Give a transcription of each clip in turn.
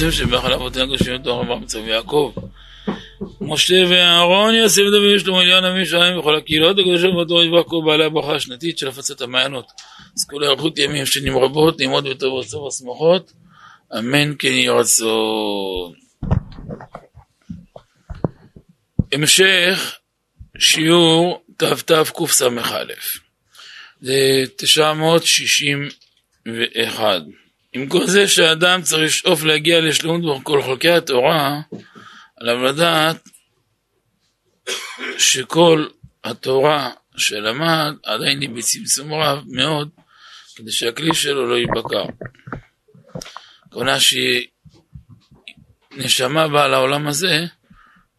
שבח עליו אותנו קדושים תוך אברהם יצחק ויעקב משה ואהרון יוסף דוד ושלמה אליהו הנביא שלהם וכל הקהילות הקדושות באותו יברך כל בעלי הברכה השנתית של הפצת המעיינות. עסקו לאריכות ימים שנים רבות ללמוד וטוב וסוף השמחות אמן כן יהי רצון. המשך שיעור תתקס"א זה 961 עם כל זה שהאדם צריך לשאוף להגיע לשלמות בכל חלקי התורה, עליו לדעת שכל התורה שלמד עדיין היא בצמצום רב מאוד, כדי שהכלי שלו לא ייבקע. הכוונה שהיא נשמה באה לעולם הזה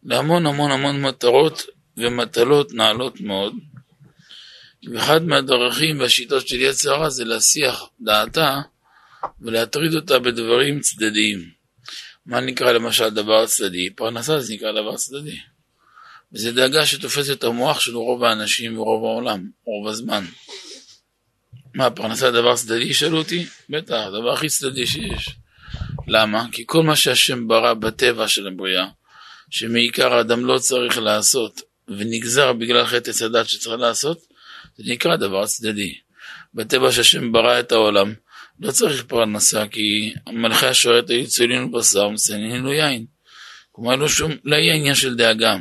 להמון המון המון מטרות ומטלות נעלות מאוד. ואחד מהדרכים והשיטות של יצר הרע זה להסיח דעתה ולהטריד אותה בדברים צדדיים. מה נקרא למשל דבר צדדי? פרנסה זה נקרא דבר צדדי. וזה דאגה שתופסת את המוח של רוב האנשים ורוב העולם, רוב הזמן. מה, פרנסה דבר צדדי? שאלו אותי? בטח, הדבר הכי צדדי שיש. למה? כי כל מה שהשם ברא בטבע של הבריאה, שמעיקר האדם לא צריך לעשות, ונגזר בגלל חטא הדת שצריך לעשות, זה נקרא דבר צדדי. בטבע שהשם ברא את העולם, לא צריך פרנסה, כי מלכי השרת היו צולין בשר ומציינים לו יין. כלומר, לא, שום, לא יהיה עניין של דאגה.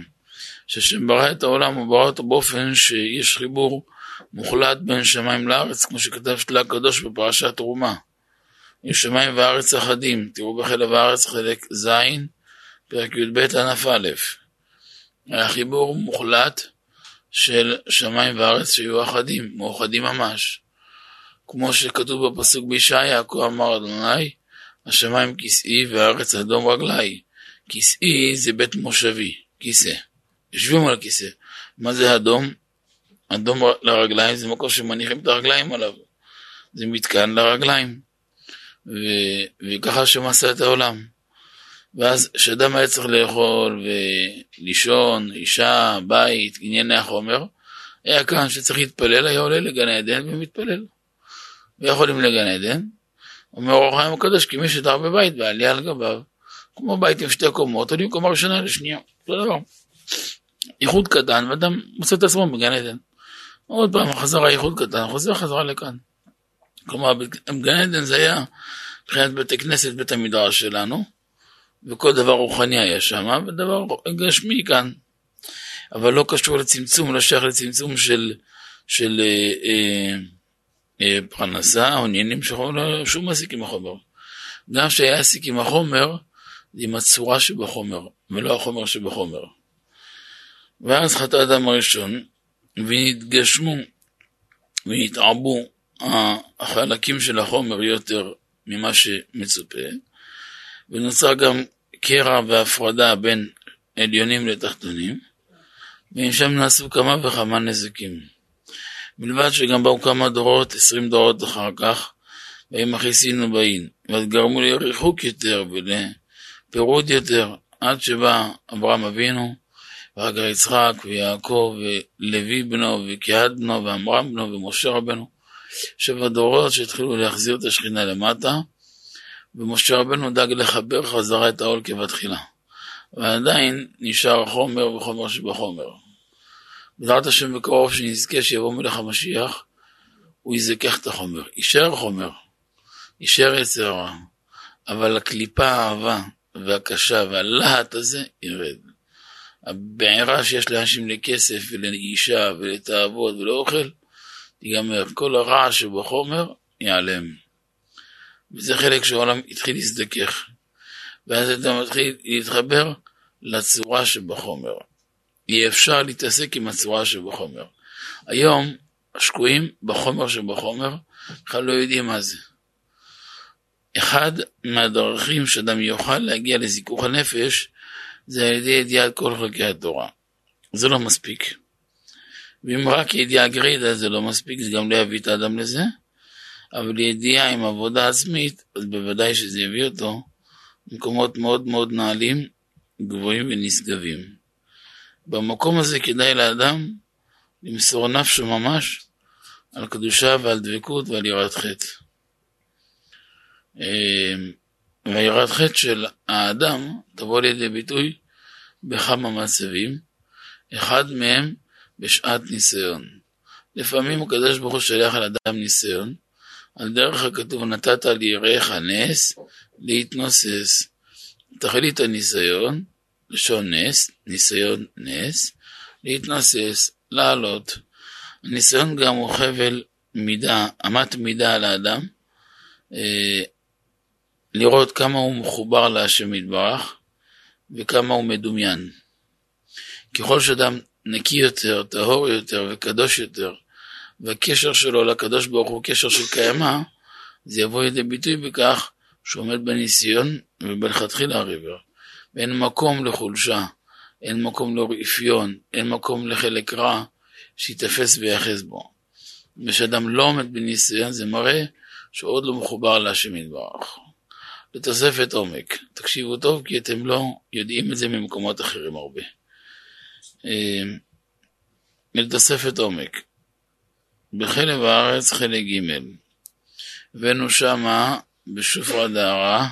שהשם ברא את העולם, הוא ברא אותו באופן שיש חיבור מוחלט בין שמיים לארץ, כמו שכתב שתלה הקדוש בפרשת תרומה. יש שמיים וארץ אחדים, תראו בחלב הארץ חלק ז', פרק י"ב ענף א'. היה חיבור מוחלט של שמיים וארץ שהיו אחדים, מאוחדים ממש. כמו שכתוב בפסוק בישעיה, כה אמר אדוני, השמיים כיסאי והארץ אדום רגלי. כיסאי זה בית מושבי, כיסא. יושבים על הכיסא. מה זה אדום? אדום לרגליים זה מקום שמניחים את הרגליים עליו. זה מתקן לרגליים. ו... וככה השם עשה את העולם. ואז כשאדם היה צריך לאכול ולישון, אישה, בית, ענייני החומר, היה כאן שצריך להתפלל, היה עולה לגן עדן ומתפלל. ויכולים לגן עדן. אומר אור החיים הקדוש, כי מי שדר בבית בעלייה על גביו, כמו בית עם שתי קומות, עולים קומה ראשונה לשנייה, אותו דבר. איחוד קטן, ואדם מוצא את עצמו בגן עדן. עוד פעם, חזרה איחוד קטן, חוזר חזרה לכאן. כלומר, בגן עדן זה היה מבחינת בתי כנסת, בית המדרש שלנו, וכל דבר רוחני היה שם, ודבר גשמי כאן. אבל לא קשור לצמצום, לא שייך לצמצום של, של אה, אה, פרנסה או עניינים שחומר, שום מעסיק עם החומר. גם שהיה עסיק עם החומר, עם הצורה שבחומר, ולא החומר שבחומר. ואז חטא האדם הראשון, ונתגשמו ונתערבו החלקים של החומר יותר ממה שמצופה, ונוצר גם קרע והפרדה בין עליונים לתחתונים, ומשם נעשו כמה וכמה נזקים. מלבד שגם באו כמה דורות, עשרים דורות אחר כך, והם מכניסינו באין, ואז גרמו לריחוק יותר ולפירוד יותר, עד שבא אברהם אבינו, ואחר כך יצחק ויעקב ולוי בנו וקהת בנו ועמרם בנו ומשה רבנו, שבע דורות שהתחילו להחזיר את השכינה למטה, ומשה רבנו דאג לחבר חזרה את העול כבתחילה. ועדיין נשאר חומר וחומר שבחומר. בעזרת השם בקרוב שנזכה שיבוא מלך המשיח, הוא יזכח את החומר. יישאר חומר, יישאר יצר הרע, אבל הקליפה האהבה והקשה והלהט הזה ירד. הבעירה שיש לאנשים לכסף ולאישה ולתאוות ולאוכל, תיגמר. כל הרע שבחומר ייעלם. וזה חלק שהעולם התחיל להזדכך. ואז אתה מתחיל להתחבר לצורה שבחומר. אי אפשר להתעסק עם הצורה שבחומר. היום השקועים בחומר שבחומר בכלל לא יודעים מה זה. אחד מהדרכים שאדם יוכל להגיע לזיכוך הנפש זה על ידי ידיעת כל חלקי התורה. זה לא מספיק. ואם רק ידיעה גרידא זה לא מספיק, זה גם לא יביא את האדם לזה, אבל ידיעה עם עבודה עצמית, אז בוודאי שזה יביא אותו למקומות מאוד מאוד נעלים, גבוהים ונשגבים. במקום הזה כדאי לאדם למסור נפשו ממש על קדושה ועל דבקות ועל יראת חטא. אמ, והיראת חטא של האדם תבוא לידי ביטוי בכמה מצבים, אחד מהם בשעת ניסיון. לפעמים הקדוש ברוך הוא שולח על אדם ניסיון, על דרך הכתוב נתת ליראיך נס להתנוסס. תכלית הניסיון, לשון נס, ניסיון נס, להתנוסס, לעלות. הניסיון גם הוא חבל מידה, אמת מידה על האדם, אה, לראות כמה הוא מחובר להשם יתברך וכמה הוא מדומיין. ככל שאדם נקי יותר, טהור יותר וקדוש יותר, והקשר שלו לקדוש ברוך הוא קשר של קיימא, זה יבוא לידי ביטוי בכך שהוא עומד בניסיון ובלכתחילה הריבר. ואין מקום לחולשה, אין מקום לרפיון, אין מקום לחלק רע שיתפס ויחס בו. ושאדם לא עומד בניסיון זה מראה שהוא עוד לא מחובר להשם יתברך. לתוספת עומק, תקשיבו טוב כי אתם לא יודעים את זה ממקומות אחרים הרבה. אה, לתוספת עומק, בחלב הארץ חלק ג' הבאנו שמה בשופרא דהרה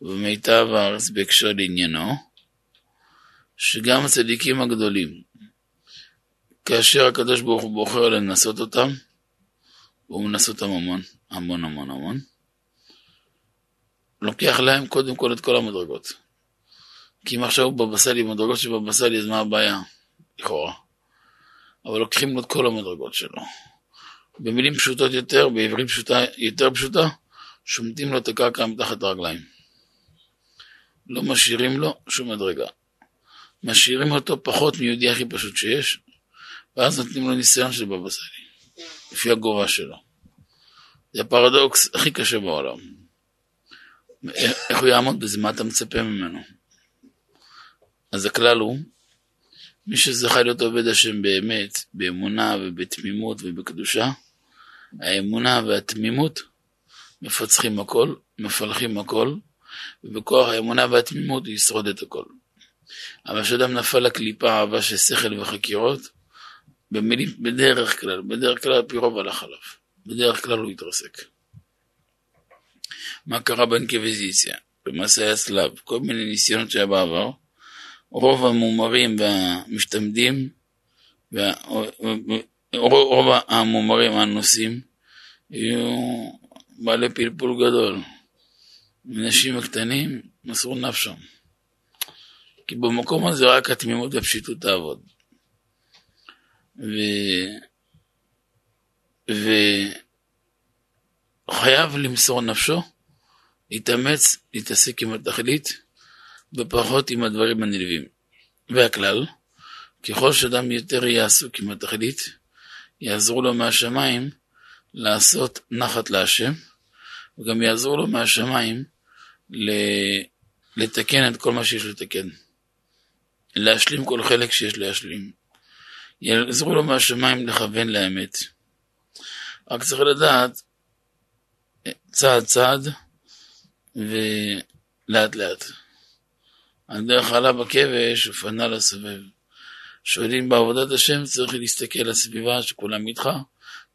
ובמיטב הארץ בהקשר לעניינו שגם הצדיקים הגדולים כאשר הקדוש ברוך הוא בוחר לנסות אותם והוא מנסה אותם המון המון המון המון לוקח להם קודם כל את כל המדרגות כי אם עכשיו הוא של בבא סאלי אז מה הבעיה? לכאורה אבל לוקחים לו את כל המדרגות שלו. במילים פשוטות יותר, בעברית פשוטה, יותר פשוטה, שומטים לו את הקרקע מתחת הרגליים. לא משאירים לו שום מדרגה. משאירים אותו פחות מיהודי הכי פשוט שיש, ואז נותנים לו ניסיון של בבא סאלי, לפי הגובה שלו. זה הפרדוקס הכי קשה בעולם. איך הוא יעמוד בזה? מה אתה מצפה ממנו? אז הכלל הוא מי שזכה להיות עובד השם באמת, באמונה ובתמימות ובקדושה, האמונה והתמימות מפצחים הכל, מפלחים הכל, ובכוח האמונה והתמימות ישרוד את הכל. אבל כשאדם נפל לקליפה אהבה של שכל וחקירות, במילים, בדרך כלל, בדרך כלל פי רוב הלך עליו. בדרך כלל הוא התרסק. מה קרה באנקוויזיציה, במסעי הצלב, כל מיני ניסיונות שהיה בעבר, רוב המומרים והמשתמדים, רוב המומרים הנוסעים, יהיו בעלי פלפול גדול. אנשים הקטנים מסרו נפשם. כי במקום הזה רק התמימות והפשיטות תעבוד. ו... וחייב למסור נפשו, להתאמץ, להתעסק עם התכלית, ופחות עם הדברים הנלווים. והכלל, ככל שאדם יותר יהיה עסוק עם התכלית, יעזרו לו מהשמיים לעשות נחת להשם, וגם יעזרו לו מהשמיים לתקן את כל מה שיש לתקן. להשלים כל חלק שיש להשלים. יעזרו לו מהשמיים לכוון לאמת. רק צריך לדעת צעד צעד ולאט לאט. על דרך עלה בכבש ופנה לסובב. שואלים בעבודת השם צריך להסתכל לסביבה שכולם איתך,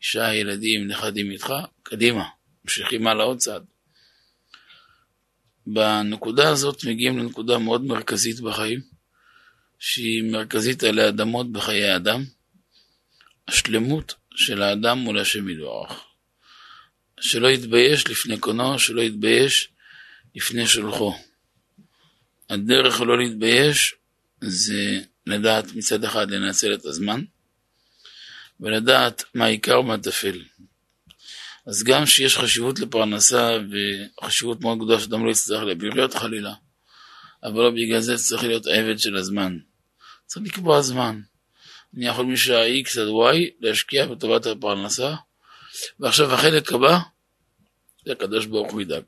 אישה, ילדים, נכדים איתך, קדימה, ממשיכים הלאה עוד צעד. בנקודה הזאת מגיעים לנקודה מאוד מרכזית בחיים, שהיא מרכזית עלי אדמות בחיי האדם, השלמות של האדם מול השם יתברך. שלא יתבייש לפני קונו, שלא יתבייש לפני שולחו. הדרך לא להתבייש זה לדעת מצד אחד לנצל את הזמן ולדעת מה העיקר ומה טפל. אז גם שיש חשיבות לפרנסה וחשיבות מאוד גדולה שאדם לא יצטרך לבריאות חלילה, אבל לא בגלל זה צריך להיות עבד של הזמן. צריך לקבוע זמן. אני יכול משעה X עד Y להשקיע בטובת הפרנסה, ועכשיו החלק הבא, זה הקדוש ברוך הוא ידאג.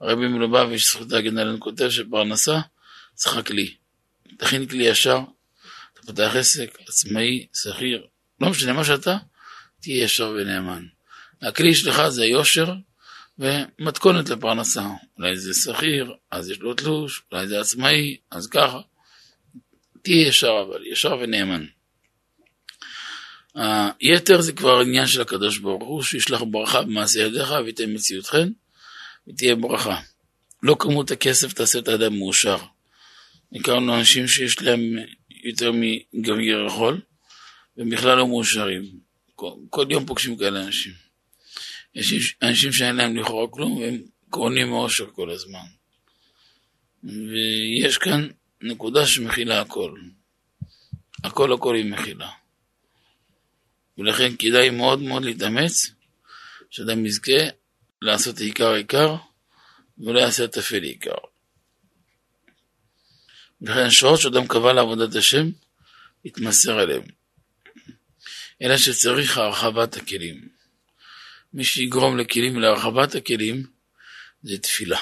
הרבי מלובביץ' זכות להגן עלינו כותב שפרנסה צריכה כלי. תכין כלי ישר, אתה פותח עסק, עצמאי, שכיר, לא משנה מה שאתה, תהיה ישר ונאמן. הכלי שלך זה יושר ומתכונת לפרנסה. אולי זה שכיר, אז יש לו תלוש, אולי זה עצמאי, אז ככה. תהיה ישר אבל, ישר ונאמן. היתר זה כבר עניין של הקדוש ברוך הוא, שישלח ברכה במעשה ידיך וייתן מציאותכן, ותהיה ברכה. לא כמות הכסף תעשה את האדם מאושר. הכרנו אנשים שיש להם יותר מגרגר החול, והם בכלל לא מאושרים. כל, כל יום פוגשים כאלה אנשים. יש אנשים שאין להם לכאורה כלום, והם קורנים מאושר כל הזמן. ויש כאן נקודה שמכילה הכל. הכל הכל היא מכילה. ולכן כדאי מאוד מאוד להתאמץ, שאדם יזכה לעשות עיקר עיקר, ולא יעשה טפל עיקר. לכן שעות שאדם קבע לעבודת השם, יתמסר אליהם. אלא שצריך הרחבת הכלים. מי שיגרום לכלים להרחבת הכלים, זה תפילה.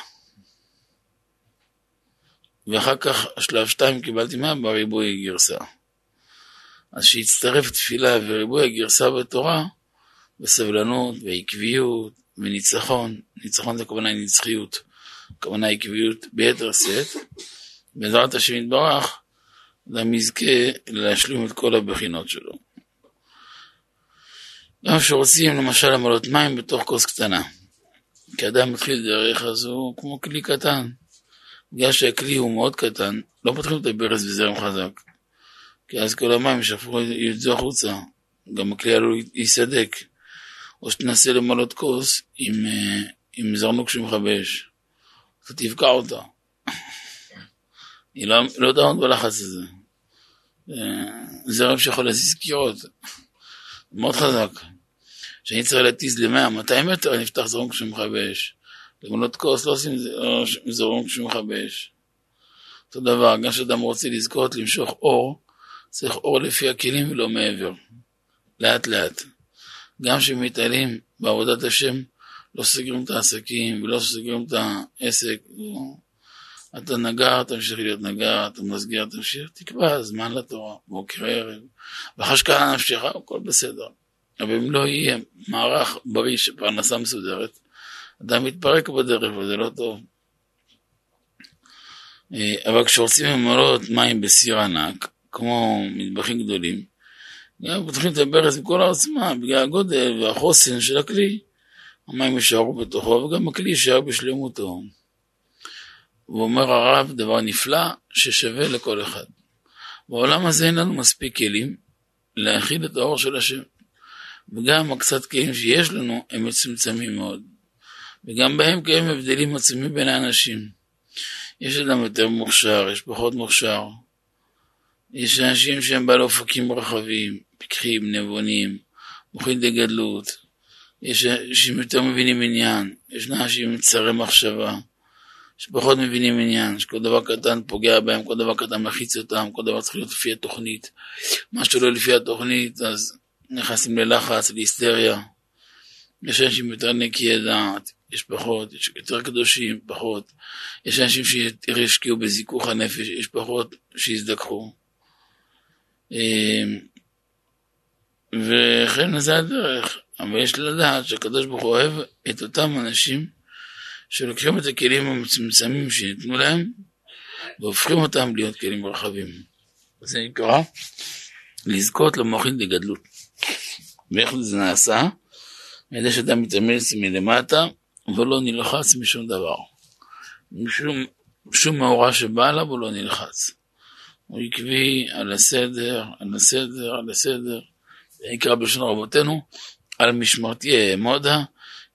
ואחר כך, שלב שתיים קיבלתי מה? בריבוי גרסה. אז שיצטרף תפילה וריבוי הגרסה בתורה, בסבלנות, ועקביות, וניצחון, ניצחון זה כוונה נצחיות, כוונה עקביות ביתר שאת, בעזרת השם יתברך, אדם יזכה להשלים את כל הבחינות שלו. גם כשרוצים למשל למלות מים בתוך כוס קטנה. כי אדם מתחיל דרך אז הוא כמו כלי קטן. בגלל שהכלי הוא מאוד קטן, לא פותחים את הברז בזרם חזק. כי אז כל המים שפכו, יצאו החוצה. גם הכלי עלול ייסדק. או שתנסה למלות כוס עם, אה, עם זרנוק שמכבש. אתה תבקע אותה. היא לא, לא תעמוד בלחץ הזה. אה, זרם שיכול להזיז קירות. מאוד חזק. כשאני צריך להטיז ל-100-200 מטר, אני אפתח זרום כשמכבי אש. למנות כוס לא עושים לא זרום כשמכבי אש. אותו דבר, גם כשאדם רוצה לזכות למשוך אור, צריך אור לפי הכלים ולא מעבר. לאט לאט. גם כשמתעלים בעבודת השם, לא סוגרים את העסקים ולא סוגרים את העסק. לא. אתה נגר, תמשיך להיות נגר, אתה מסגר, תמשיך, תקבע זמן לתורה, בוקר ערב, וחשקה נפשך, הכל בסדר. אבל אם לא יהיה מערך בריא של פרנסה מסודרת, אדם מתפרק בדרך וזה לא טוב. אה, אבל כשרוצים למלות מים בסיר ענק, כמו מטבחים גדולים, גם פותחים את הברז עם כל העוצמה, בגלל הגודל והחוסן של הכלי, המים יישארו בתוכו וגם הכלי יישאר בשלמותו. ואומר הרב דבר נפלא ששווה לכל אחד. בעולם הזה אין לנו מספיק כלים להכיל את האור של השם. וגם הקצת כלים שיש לנו הם מצומצמים מאוד. וגם בהם קיים הבדלים עצומים בין האנשים. יש אדם יותר מוכשר, יש פחות מוכשר. יש אנשים שהם בעלי אופקים רחבים, פיקחים, נבונים, מוחים דגדלות. יש אנשים יותר מבינים עניין, יש אנשים צרי מחשבה. שפחות מבינים עניין, שכל דבר קטן פוגע בהם, כל דבר קטן מחיץ אותם, כל דבר צריך להיות לפי התוכנית. מה שלא לפי התוכנית, אז נכנסים ללחץ, להיסטריה. יש אנשים יותר נקיי דעת, יש פחות, יש יותר קדושים, פחות. יש אנשים שיותר ישקיעו בזיכוך הנפש, יש פחות שיזדככו. אמ, וכן זה הדרך, אבל יש לדעת שהקדוש ברוך הוא אוהב את אותם אנשים שלוקחים את הכלים המצומצמים שניתנו להם והופכים אותם להיות כלים רחבים. זה נקרא לזכות למוחין דגדלות. ואיך זה נעשה? על ידי שאדם מתאמץ מלמטה ולא נלחץ משום דבר. משום שום מאורע שבא עליו הוא לא נלחץ. הוא עקבי על הסדר, על הסדר, על הסדר. נקרא בלשון רבותינו, על משמרתי אעמודה,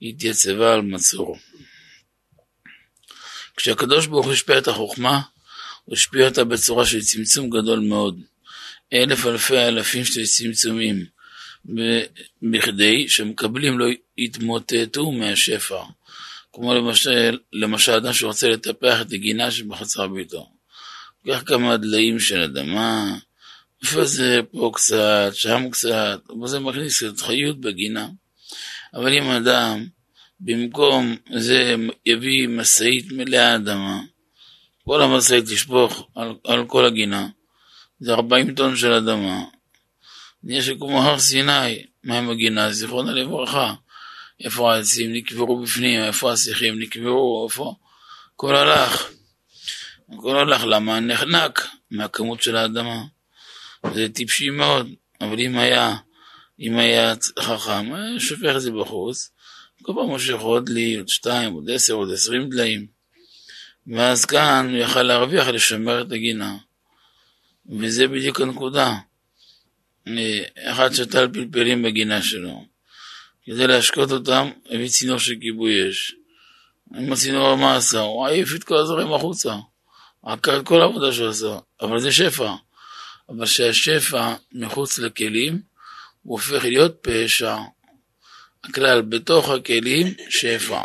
התייצבה על מצורו. כשהקדוש ברוך הוא השפיע את החוכמה, הוא השפיע אותה בצורה של צמצום גדול מאוד. אלף אלפי אלפים של צמצומים, בכדי שמקבלים לא יתמוטטו מהשפע. כמו למשל, למשל אדם שרוצה לטפח את הגינה שבחצר ביתו. לוקח כמה דליים של אדמה, מפזר פה קצת, שם קצת, וזה מכניס את חיות בגינה. אבל אם אדם במקום זה יביא משאית מלאה אדמה, כל המשאית תשפוך על, על כל הגינה, זה 40 טון של אדמה. יש כמו הר סיני, מה עם הגינה? זיכרונה לברכה. איפה העצים נקברו בפנים, איפה השיחים נקברו, איפה? הכל הלך. הכל הלך, למה? נחנק מהכמות של האדמה. זה טיפשי מאוד, אבל אם היה, אם היה חכם, היה שופך את זה בחוץ, כל פעם מושך עוד לי, עוד שתיים, עוד עשר, עוד עשרים דליים. ואז כאן הוא יכל להרוויח לשמר את הגינה. וזה בדיוק הנקודה. אחד שתל פלפלים בגינה שלו. כדי להשקות אותם, הביא צינור של כיבוי אש. עם הצינור מה עשה? הוא העיף את כל הזרים החוצה. עקר את כל העבודה שהוא עשה. אבל זה שפע. אבל כשהשפע מחוץ לכלים, הוא הופך להיות פשע. הכלל, בתוך הכלים, שפע.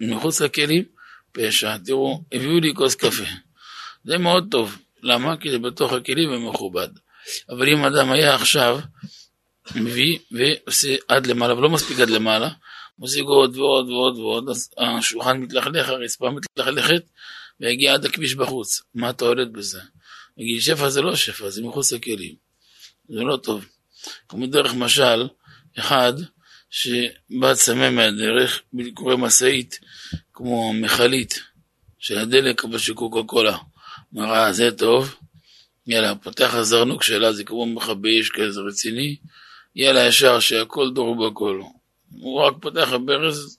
מחוץ לכלים, פשע. תראו, הביאו לי כוס קפה. זה מאוד טוב. למה? כי זה בתוך הכלים ומכובד. אבל אם אדם היה עכשיו מביא ועושה עד למעלה, ולא מספיק עד למעלה, מוסיק עוד ועוד ועוד ועוד, אז השולחן מתלכלך, הרצפה מתלכלכת, ויגיע עד הכביש בחוץ. מה התועלת בזה? יגיד, שפע זה לא שפע, זה מחוץ לכלים. זה לא טוב. כמו דרך משל, אחד שבא צמא מהדרך, קורא משאית, כמו מכלית של הדלק, אבל של קוקה קולה. אמר, אה, זה טוב, יאללה, פותח הזרנוק שלה, זה כמו מכבי אש כזה רציני, יאללה, ישר, שהכל דור בכל. הוא רק פותח הברז,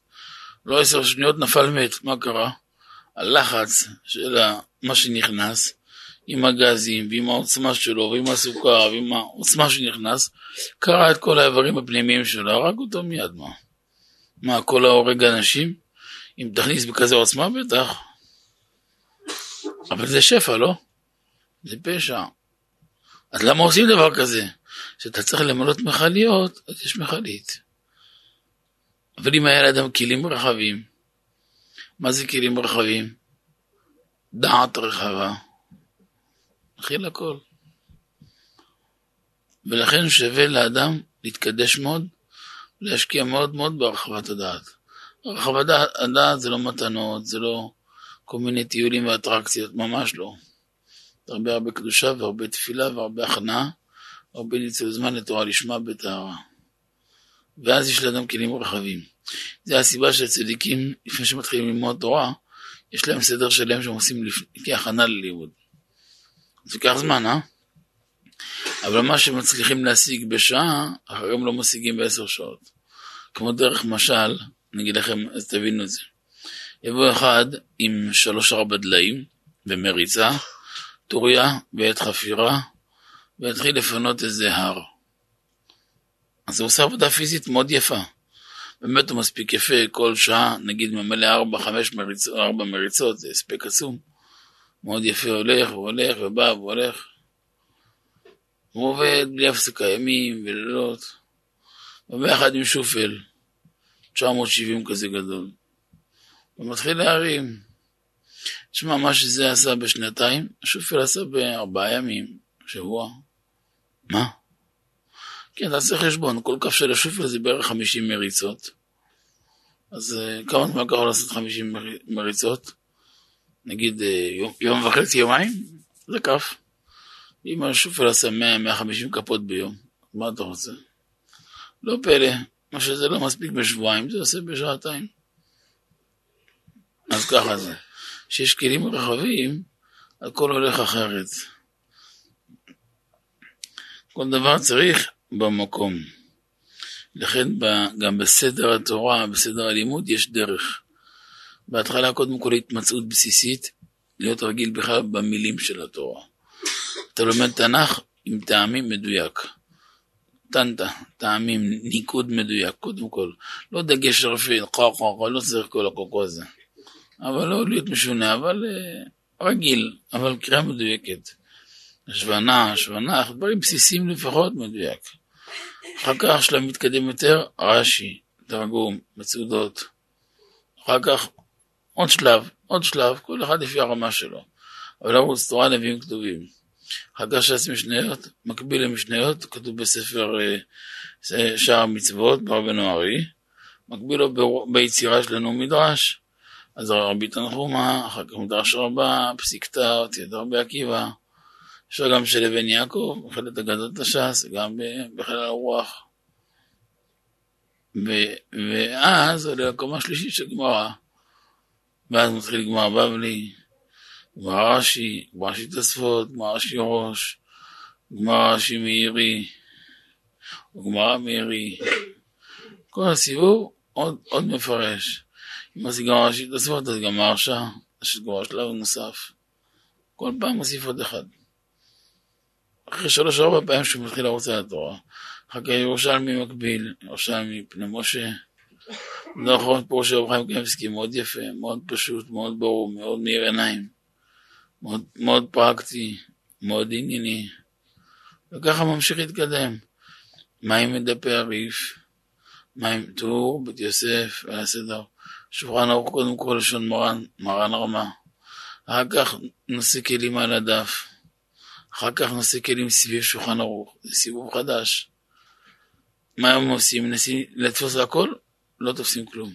לא עשר שניות נפל מת, מה קרה? הלחץ של מה שנכנס, עם הגזים, ועם העוצמה שלו, ועם הסוכר, ועם העוצמה שנכנס, קרע את כל האיברים הפנימיים שלו, הרג אותו מיד, מה? מה, הכל ההורג אנשים? אם תכניס בכזה עוצמה בטח. אבל זה שפע, לא? זה פשע. אז למה עושים דבר כזה? כשאתה צריך למלות מכליות, אז יש מכלית. אבל אם היה לאדם כלים רחבים, מה זה כלים רחבים? דעת רחבה. מכיל הכל. ולכן שווה לאדם להתקדש מאוד, להשקיע מאוד מאוד בהרחבת הדעת. הרחבת הדעת זה לא מתנות, זה לא כל מיני טיולים ואטרקציות, ממש לא. הרבה הרבה קדושה והרבה תפילה והרבה הכנעה, הרבה ניצול זמן לתורה לשמה בטהרה. ואז יש לאדם כלים רחבים. זה הסיבה שהצדיקים, לפני שמתחילים ללמוד תורה, יש להם סדר שלם שהם עושים כהכנה ללימוד. זה ייקח זמן, אה? אבל מה שמצליחים להשיג בשעה, אחרים לא משיגים בעשר שעות. כמו דרך משל, אני אגיד לכם, אז תבינו את זה. יבוא אחד עם שלוש ארבע דליים במריצה, טוריה בעת חפירה, ויתחיל לפנות איזה הר. אז הוא עושה עבודה פיזית מאוד יפה. באמת הוא מספיק יפה, כל שעה, נגיד ממלא ארבע, חמש מריצות, ארבע מריצות, זה הספק עצום. מאוד יפה, הולך והולך ובא והולך. הוא עובד בלי הפסקה, ימים ולילות. וביחד עם שופל, 970 כזה גדול. ומתחיל להרים. תשמע, מה שזה עשה בשנתיים, השופל עשה בארבעה ימים, שבוע. מה? כן, תעשה חשבון, כל כף של השופל זה בערך 50 מריצות. אז אה, כמה זמן לקח לעשות 50 מריצות? נגיד אה, יום, יום וחצי, יומיים? זה כף. אם השופל עשה 100-150 כפות ביום, מה אתה רוצה? לא פלא, מה שזה לא מספיק בשבועיים, זה עושה בשעתיים. אז ככה זה. כשיש כלים רחבים, הכל הולך אחרת. כל דבר צריך במקום. לכן גם בסדר התורה, בסדר הלימוד, יש דרך. בהתחלה קודם כל התמצאות בסיסית, להיות רגיל בכלל במילים של התורה. אתה לומד תנ"ך עם טעמים מדויק. טנטה, טעמים, ניקוד מדויק, קודם כל. לא דגש רפי, לא צריך כל הקוקו הזה. אבל לא להיות משונה, אבל uh, רגיל, אבל קריאה מדויקת. השבנה, השבנה, דברים בסיסיים לפחות מדויק. אחר כך שלב מתקדם יותר, רש"י, תרגום, מצודות. אחר כך עוד שלב, עוד שלב, כל אחד לפי הרמה שלו. אבל ערוץ תורה נביאים כתובים. אחר כך ש"ס משניות, מקביל למשניות, כתוב בספר אה, שער המצוות, ברבנו ארי. מקביל לו ביצירה שלנו מדרש. אז רבי תנחומה, אחר כך מדרש רבה, פסיקתא, תיאטר רבי עקיבא. אפשר גם של אבן יעקב, בחלק אגדות הש"ס, גם בחיל הרוח. ואז עולה לקומה השלישית של גמרא. ואז מתחיל גמרא בבלי, גמרא רש"י, גמרא רש"י תוספות, גמרא רש"י ראש, גמרא רש"י מאירי, גמרא מאירי. כל הסיבוב עוד, עוד מפרש. גמרא רש"י תוספות, אז גם יש כבר שלב נוסף. כל פעם מוסיף עוד אחד. אחרי שלוש ארבע פעמים שהוא מתחיל לרוץ על התורה. אחר כך ירושלמי מקביל, ירושלמי פני משה. נכון, פירוש של חיים קמסקי, מאוד יפה, מאוד פשוט, מאוד ברור, מאוד מאיר עיניים, מאוד, מאוד פרקטי, מאוד ענייני, וככה ממשיך להתקדם. מים מדפי הריף, מים טור, בית יוסף, על הסדר, שולחן ערוך קודם כל לשון מרן, מרן רמה, אחר כך נושא כלים על הדף, אחר כך נושא כלים סביב שולחן ערוך, זה סיבוב חדש. מה הם עושים? מנסים לתפוס הכל? לא תופסים כלום.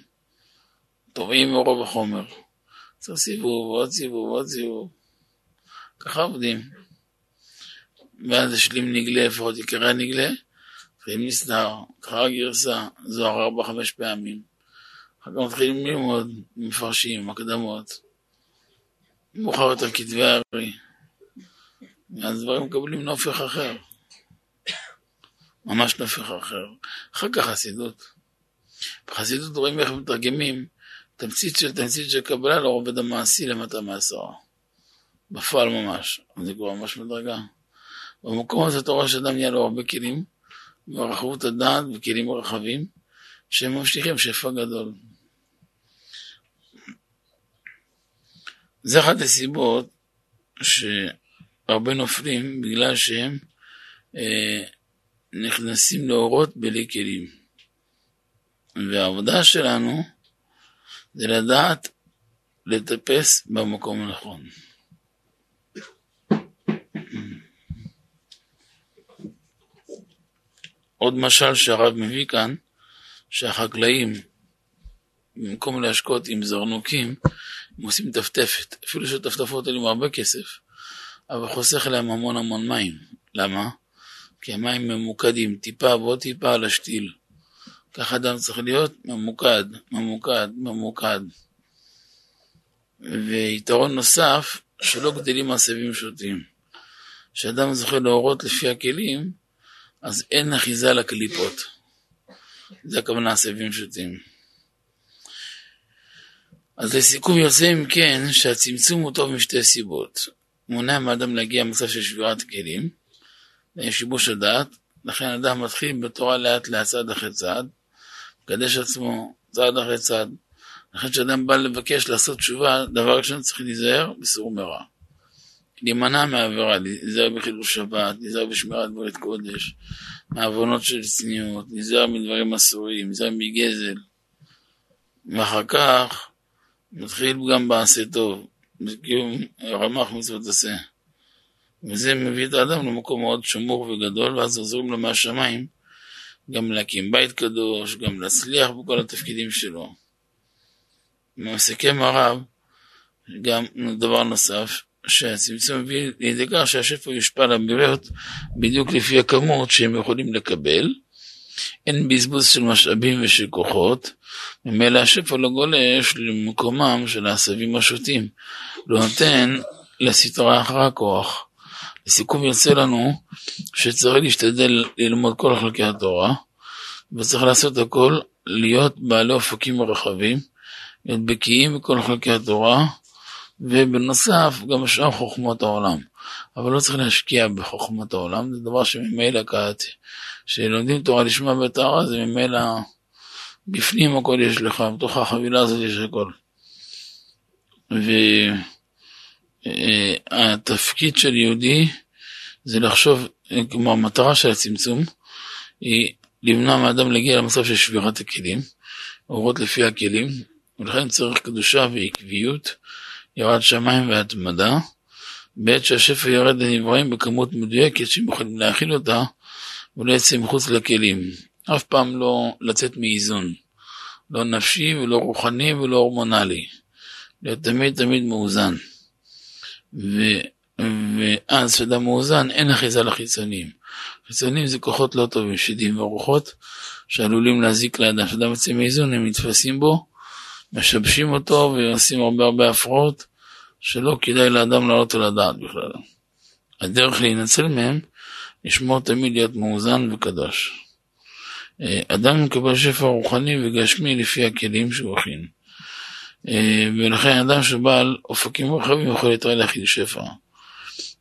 טובעים מרוב החומר. צריך סיבוב, עוד סיבוב, עוד סיבוב. ככה עובדים. ואז השלים נגלה, לפחות עיקרי הנגלה, מתחילים נסתר, ככה הגרסה, זוהר ארבע חמש פעמים. אחר כך מתחילים ללמוד, מפרשים, הקדמות. מאוחר יותר כתבי הארי. ואז דברים מקבלים נופך אחר. ממש נופך אחר. אחר כך חסידות. בחסידות רואים איך מתרגמים תמצית של תמצית של קבלה לרובד המעשי למטה מעשרה. בפועל ממש, זה כבר ממש מדרגה. במקום הזה אתה רואה שאדם נהיה לו הרבה כלים, ורחבות הדעת וכלים רחבים, שהם מבטיחים שפע גדול. זה אחת הסיבות שהרבה נופלים בגלל שהם אה, נכנסים לאורות בלי כלים. והעבודה שלנו זה לדעת לטפס במקום הנכון. עוד משל שהרב מביא כאן, שהחקלאים, במקום להשקות עם זרנוקים, הם עושים טפטפת. אפילו שטפטפות עולים הרבה כסף, אבל חוסך להם המון המון מים. למה? כי המים ממוקדים טיפה ועוד טיפה על השתיל. כך אדם צריך להיות ממוקד, ממוקד, ממוקד. ויתרון נוסף, שלא גדלים מעשבים שוטים. כשאדם זוכה להורות לפי הכלים, אז אין אחיזה לקליפות. זה הכוונה עשבים שוטים. אז לסיכום יוצא אם כן שהצמצום הוא טוב משתי סיבות. מונע מאדם להגיע למצב של שבירת כלים, שיבוש הדעת, לכן אדם מתחיל בתורה לאט לאט צעד אחרי צעד, מקדש עצמו צעד אחרי צעד. לכן כשאדם בא לבקש לעשות תשובה, דבר ראשון צריך להיזהר בסור מרע. להימנע מעבירה, להיזהר בחילוש שבת, להיזהר בשמירת ברית קודש, מעוונות של צניעות, להיזהר מדברים אסורים, להיזהר מגזל. ואחר כך מתחיל גם בעשה טוב, בקיום רמ"ח מצוות עשה. וזה מביא את האדם למקום מאוד שמור וגדול, ואז עוזרים לו מהשמיים גם להקים בית קדוש, גם להצליח בכל התפקידים שלו. מסכם הרב, גם דבר נוסף, שהצמצום מביא לידי כך שהשפע יושפע לבריות בדיוק לפי הכמות שהם יכולים לקבל. אין בזבוז של משאבים ושל כוחות, ממילא השפע לא גולש למקומם של העשבים השוטים, לא נותן לסטרה אחר הכוח. לסיכום יוצא לנו שצריך להשתדל ללמוד כל חלקי התורה, וצריך לעשות הכל, להיות בעלי אופקים רחבים, להיות בקיאים בכל חלקי התורה, ובנוסף גם שאר חוכמות העולם. אבל לא צריך להשקיע בחוכמות העולם, זה דבר שממילא קראתי. כשלומדים תורה לשמה בטהרה, זה ממילא בפנים הכל יש לך, בתוך החבילה הזאת יש הכל. והתפקיד של יהודי זה לחשוב, כמו המטרה של הצמצום, היא למנוע מאדם להגיע למצב של שבירת הכלים, אורות לפי הכלים, ולכן צריך קדושה ועקביות, ירד שמיים והתמדה, בעת שהשפע ירד לנבראים בכמות מדויקת שהם יכולים להכיל אותה, ולא יצא מחוץ לכלים. אף פעם לא לצאת מאיזון, לא נפשי ולא רוחני ולא הורמונלי, להיות תמיד תמיד מאוזן. ו... ואז כשאדם מאוזן אין אחיזה לחיצוניים. חיצוניים זה כוחות לא טובים, שדים ורוחות, שעלולים להזיק לאדם. כשאדם יוצא מאיזון הם נתפסים בו, משבשים אותו ועושים הרבה הרבה הפרעות, שלא כדאי לאדם לעלות על הדעת בכלל. הדרך להינצל מהם, לשמור תמיד להיות מאוזן וקדוש. אה, אדם מקבל שפע רוחני וגשמי לפי הכלים שהוא הכין. אה, ולכן אדם שבעל אופקים רחבים יכול להתראה להכיל שפע.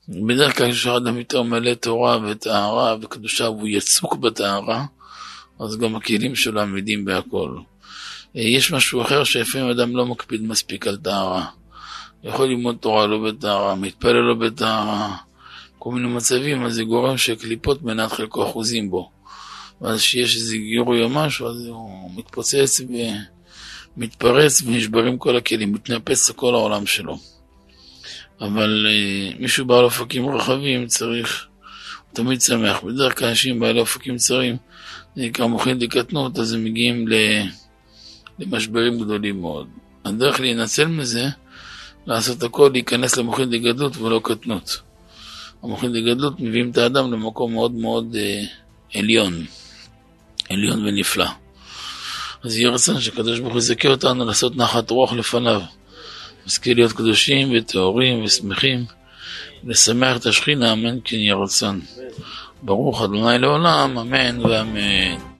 בדרך כלל כשאדם יותר מלא תורה וטהרה וקדושה והוא יצוק בטהרה, אז גם הכלים שלו עמידים בהכל. אה, יש משהו אחר שלפעמים אדם לא מקפיד מספיק על טהרה. יכול ללמוד תורה לא בטהרה, מתפלל לא בטהרה, כל מיני מצבים, אז זה גורם שקליפות מנת חלקו אחוזים בו. ואז כשיש איזה גירוי או משהו, אז הוא מתפוצץ ומתפרץ ונשברים כל הכלים, מתנפץ לכל העולם שלו. אבל אה, מישהו בעל אופקים רחבים צריך, הוא תמיד שמח. בדרך כלל אנשים בעלי אופקים צרים, זה נקרא מוחין לקטנות, אז הם מגיעים למשברים גדולים מאוד. הדרך להינצל מזה, לעשות הכל, להיכנס למוחין לגדלות ולא קטנות. המוחין לגדלות מביאים את האדם למקום מאוד מאוד אה, עליון, עליון ונפלא. אז יהיה רצון שקדוש ברוך הוא יזכה אותנו לעשות נחת רוח לפניו. נזכה להיות קדושים וטהורים ושמחים, לשמח את השכינה, אמן כן יהיה רצון. ברוך אדוני לעולם, אמן ואמן.